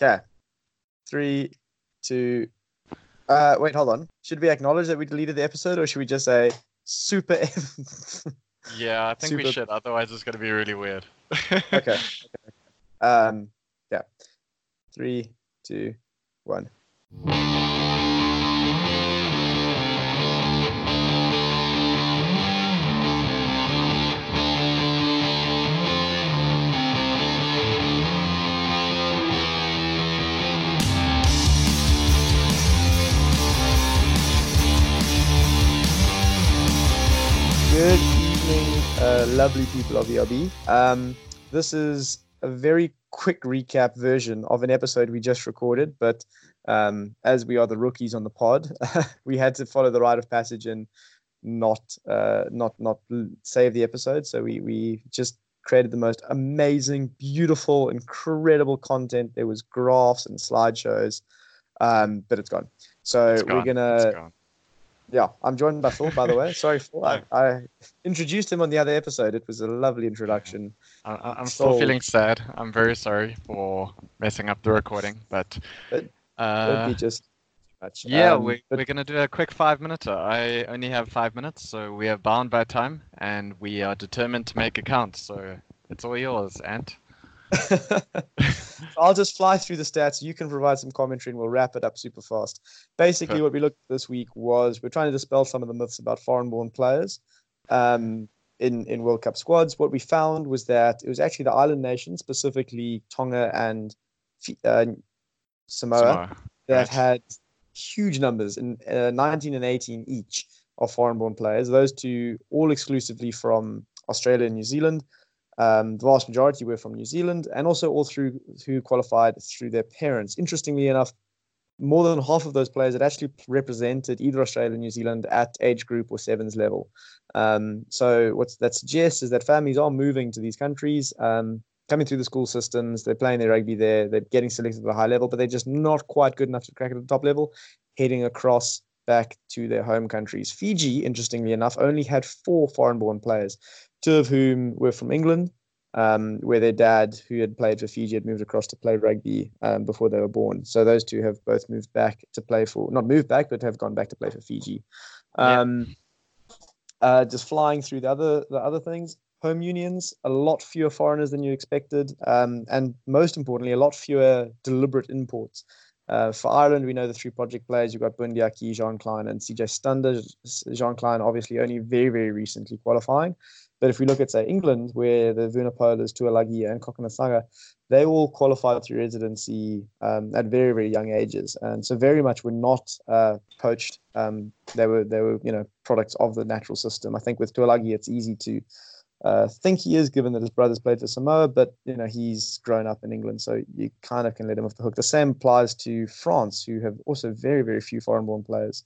Okay. Three, two. Uh, wait, hold on. Should we acknowledge that we deleted the episode, or should we just say super? Yeah, I think we should. Otherwise, it's going to be really weird. okay. okay. Um. Yeah. Three, two, one. Lovely people of ERB. Um, this is a very quick recap version of an episode we just recorded, but um, as we are the rookies on the pod, we had to follow the rite of passage and not uh, not not save the episode. So we we just created the most amazing, beautiful, incredible content. There was graphs and slideshows, um, but it's gone. So It's we're gonna gone. Yeah, I'm joined by Phil, by the way. Sorry, Phil. I, I introduced him on the other episode. It was a lovely introduction. I- I'm still feeling sad. I'm very sorry for messing up the recording, but uh, be just much. yeah, Um, we, but we're going to do a quick five minute. I only have five minutes, so we are bound by time, and we are determined to make it count. So it's all yours, Ant. I'll just fly through the stats. You can provide some commentary, and we'll wrap it up super fast. Basically, Okay. what we looked at this week was we're trying to dispel some of the myths about foreign-born players um, in in World Cup squads. What we found was that it was actually the island nations, specifically Tonga and uh, Samoa, Samoa. that right. had huge numbers in uh, 19 and 18 each of foreign-born players. Those two all exclusively from Australia and New Zealand. Um, the vast majority were from New Zealand, and also all through who qualified through their parents. Interestingly enough, more than half of those players had actually represented either Australia or New Zealand at age group or sevens level. Um, so what that suggests is that families are moving to these countries, um, coming through the school systems. They're playing their rugby there. They're getting selected at a high level, but they're just not quite good enough to crack at the top level. Heading across back to their home countries. Fiji, interestingly enough, only had four foreign-born players, two of whom were from England, um, where their dad, who had played for Fiji, had moved across to play rugby um, before they were born. So those two have both moved back to play for, not moved back, but have gone back to play for Fiji. Yeah. Um, uh, just flying through the other the other things, home unions, a lot fewer foreigners than you expected, um, and most importantly, a lot fewer deliberate imports. Uh, for Ireland, we know the three project players. You've got Bundee Aki, Jean Kleyn, and CJ Stander. Jean Kleyn, obviously, only very, very recently qualifying. But if we look at, say, England, where the Vunipolas, Tuilagi, and Cokanasiga, they all qualified through residency um, at very, very young ages, and so very much were not uh, poached. Um, they were, they were, you know, products of the natural system. I think with Tuilagi, it's easy to uh, think he is, given that his brothers played for Samoa, but you know he's grown up in England, so you kind of can let him off the hook. The same applies to France, who have also very, very few foreign-born players.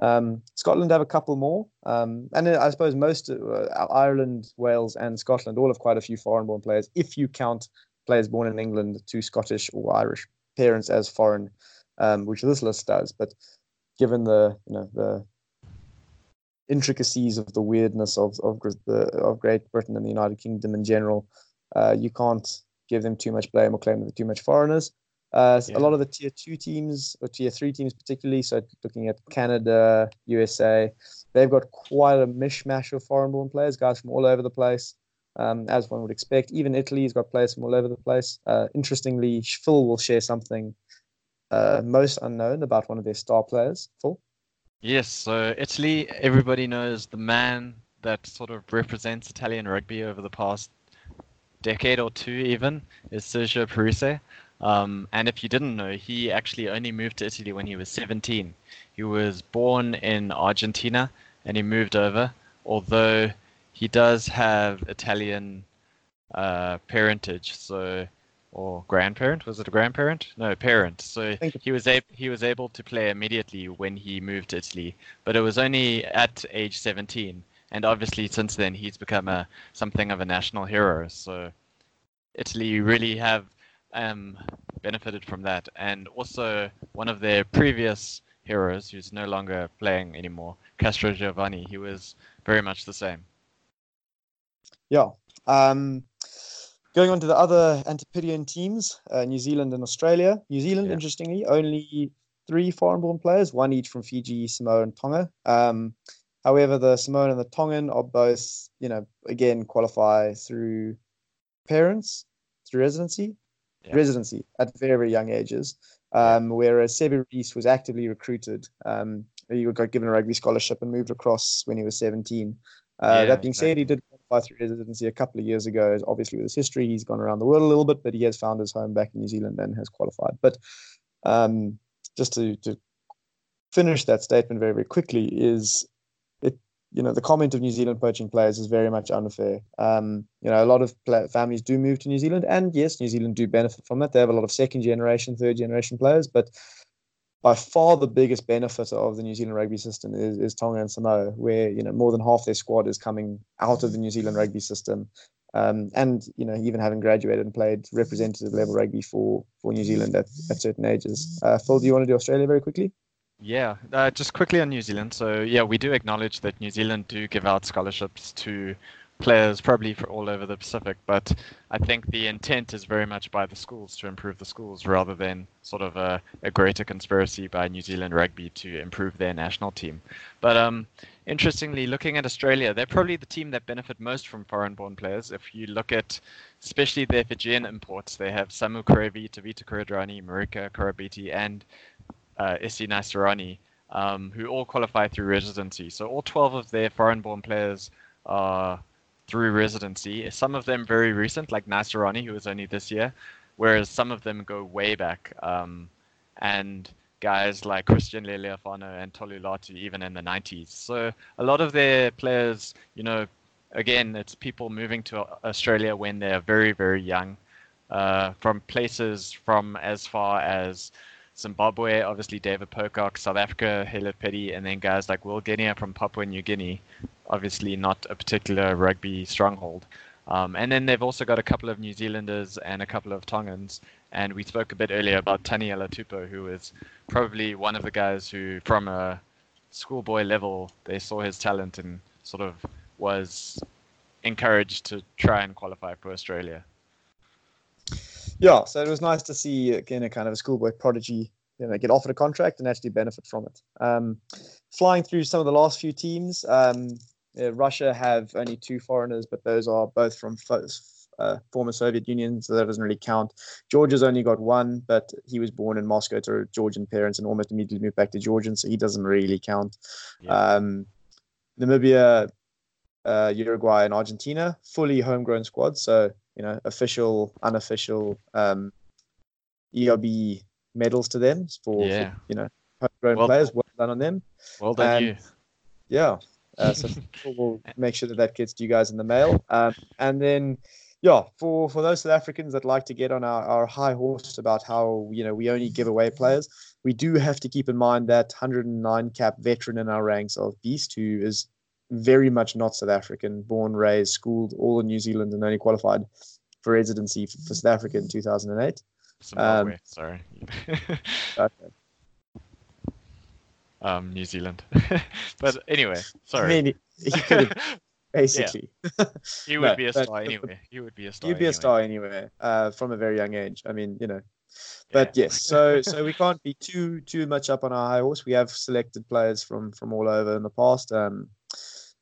Um, Scotland have a couple more, um, and I suppose most uh, Ireland, Wales, and Scotland all have quite a few foreign-born players. If you count players born in England to Scottish or Irish parents as foreign, um, which this list does, but given the you know the intricacies of the weirdness of of the of Great Britain and the United Kingdom in general, uh, you can't give them too much blame or claim them too much foreigners. Uh, Yeah. A lot of the tier two teams or tier three teams, particularly, so looking at Canada, USA, they've got quite a mishmash of foreign-born players, guys from all over the place, um, as one would expect. Even Italy's got players from all over the place. Uh, interestingly, Phil will share something uh, most unknown about one of their star players. Phil. Yes, so Italy, everybody knows the man that sort of represents Italian rugby over the past decade or two, even, is Sergio Parisse. Um, and if you didn't know, he actually only moved to Italy when he was 17. He was born in Argentina and he moved over, although he does have Italian uh, parentage, so or grandparent was it a grandparent? No, parent. So he was able he was able to play immediately when he moved to Italy, but it was only at age 17. And obviously, since then, he's become a something of a national hero. So Italy really have um, benefited from that. And also, one of their previous heroes, who's no longer playing anymore, Castrogiovanni, he was very much the same. Yeah. Um, Going on to the other Antipodean teams, uh, New Zealand and Australia. New Zealand, Yeah. interestingly, only three foreign-born players, one each from Fiji, Samoa, and Tonga. Um, however, the Samoan and the Tongan are both, you know, again qualify through parents, through residency, Yeah. residency at very, very young ages. Um, whereas Sevu Reece was actively recruited. Um, he got given a rugby scholarship and moved across when he was 17. Uh, Yeah, that being said, he did qualify through residency a couple of years ago. Obviously, with his history, he's gone around the world a little bit, but he has found his home back in New Zealand and has qualified. But um, just to, to finish that statement very, very quickly is you know, the comment of New Zealand poaching players is very much unfair. Um, you know, a lot of families do move to New Zealand, and yes, New Zealand do benefit from that. They have a lot of second generation, third generation players, but by far the biggest benefit of the New Zealand rugby system is, is Tonga and Samoa, where you know more than half their squad is coming out of the New Zealand rugby system, um, and you know even having graduated and played representative level rugby for for New Zealand at, at certain ages. Uh, Phil, do you want to do Australia very quickly? Yeah, uh, just quickly on New Zealand. So yeah, we do acknowledge that New Zealand do give out scholarships to players probably for all over the Pacific, but I think the intent is very much by the schools to improve the schools rather than sort of a, a greater conspiracy by New Zealand rugby to improve their national team. But um, interestingly, looking at Australia, they're probably the team that benefit most from foreign-born players. If you look at especially their Fijian imports, they have Samu Kerevi, Tevita Kuridrani, Marika Koroibete, and uh, Isi Naisarani, um, who all qualify through residency. So all 12 of their foreign-born players are through residency. Some of them very recent, like Nasirani, who was only this year, whereas some of them go way back. Um, and guys like Christian Lealiifano and Tolu Latu even in the 90s. So a lot of their players, you know, again, it's people moving to Australia when they're very, very young, uh, from places from as far as Zimbabwe, obviously David Pocock, South Africa, Caleb Petty, and then guys like Will Genia from Papua New Guinea, obviously not a particular rugby stronghold. Um, and then they've also got a couple of New Zealanders and a couple of Tongans. And we spoke a bit earlier about Taniela Tupou, who is probably one of the guys who, from a schoolboy level, they saw his talent and sort of was encouraged to try and qualify for Australia. Yeah, so it was nice to see again a kind of a schoolboy prodigy, you know, get offered a contract and actually benefit from it. Um, flying through some of the last few teams, um, yeah, Russia have only two foreigners, but those are both from fo- uh, former Soviet Union, so that doesn't really count. Georgia's only got one, but he was born in Moscow to Georgian parents and almost immediately moved back to Georgian, so he doesn't really count. Yeah. Um, Namibia, uh, Uruguay, and Argentina, fully homegrown squads. So, you know, official, unofficial um, ERB medals to them for, Yeah. for, you know, homegrown Well- players. Well done on them. Well done, And- you. Yeah. Uh, so we'll make sure that that gets to you guys in the mail. Um, and then, yeah, for, for those South Africans that like to get on our, our high horse about how, you know, we only give away players, we do have to keep in mind that 109 cap veteran in our ranks of Beast, who is very much not South African, born, raised, schooled all in New Zealand and only qualified for residency for, for South Africa in 2008. Zimbabwe, sorry. Okay. um, New Zealand. but anyway, sorry. I mean, he could have basically. he would no, be a but- star anyway. He would be a star. You'd be a star anyway, uh, from a very young age. I mean, you know. But yes, so so we can't be too too much up on our high horse. We have selected players from from all over in the past. Um,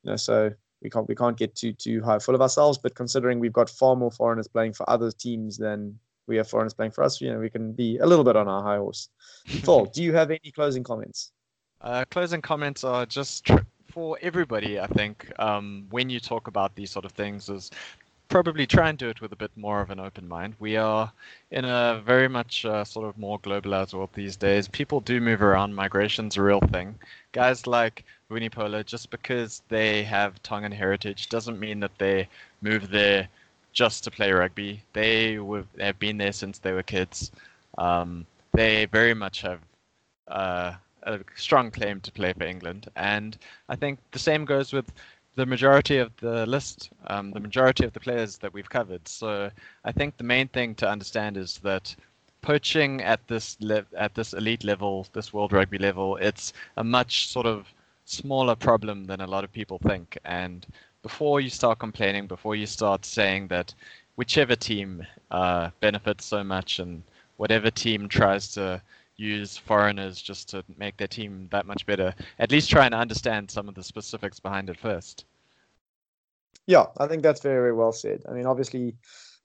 you know, so we can't we can't get too too high full of ourselves. But considering we've got far more foreigners playing for other teams than we have foreigners playing for us, you know, we can be a little bit on our high horse. Phil, do you have any closing comments? Uh, closing comments are just tr- for everybody. I think um, when you talk about these sort of things, is probably try and do it with a bit more of an open mind. We are in a very much uh, sort of more globalized world these days. People do move around. Migration's a real thing. Guys like Vunipola, just because they have Tongan heritage, doesn't mean that they move there just to play rugby. They were, have been there since they were kids. Um, they very much have uh, a strong claim to play for England, and I think the same goes with the majority of the list, um, the majority of the players that we've covered. So I think the main thing to understand is that poaching at this le- at this elite level, this World Rugby level, it's a much sort of smaller problem than a lot of people think. And before you start complaining, before you start saying that whichever team uh, benefits so much, and whatever team tries to use foreigners just to make their team that much better, at least try and understand some of the specifics behind it first. Yeah, I think that's very, very well said. I mean, obviously,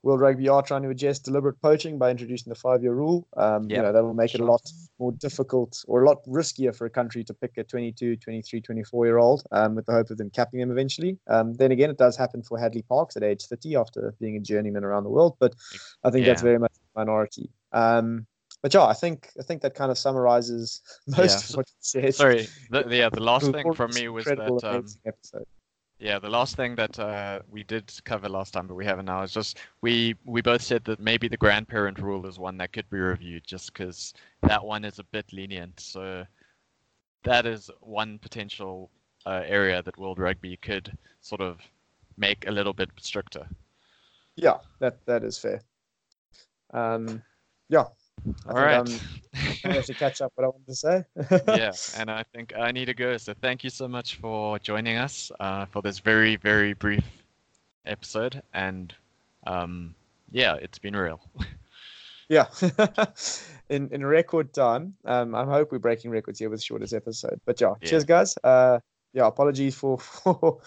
World Rugby are trying to adjust deliberate poaching by introducing the five-year rule. Um, You know, that will make it a lot more difficult or a lot riskier for a country to pick a 22, 23, 24-year-old um, with the hope of them capping them eventually. Um, then again, it does happen for Hadleigh Parkes at age 30 after being a journeyman around the world, but I think yeah. that's very much a minority. Um, but yeah, I think I think that kind of summarizes most yeah. of what you said. Sorry, the, yeah, the last thing from me was that um, yeah, the last thing that uh, we did cover last time, but we haven't now, is just we we both said that maybe the grandparent rule is one that could be reviewed, just because that one is a bit lenient. So that is one potential uh, area that World Rugby could sort of make a little bit stricter. Yeah, that that is fair. Um, yeah, I All right. I have to catch up what I wanted to say. yeah, and I think I need to go. So thank you so much for joining us uh, for this very, very brief episode. And um, yeah, it's been real. yeah, in in record time. Um, I hope we're breaking records here with the shortest episode. But yeah, yeah. cheers, guys. Uh, yeah, apologies for, for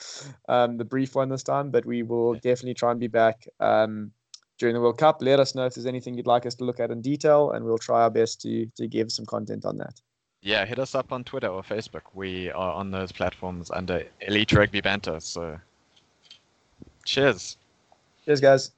um, the brief one this time, but we will yeah. definitely try and be back. Um, during the World Cup. Let us know if there's anything you'd like us to look at in detail, and we'll try our best to to give some content on that. Yeah, hit us up on Twitter or Facebook. We are on those platforms under Elite Rugby Banter. So, cheers. Cheers, guys.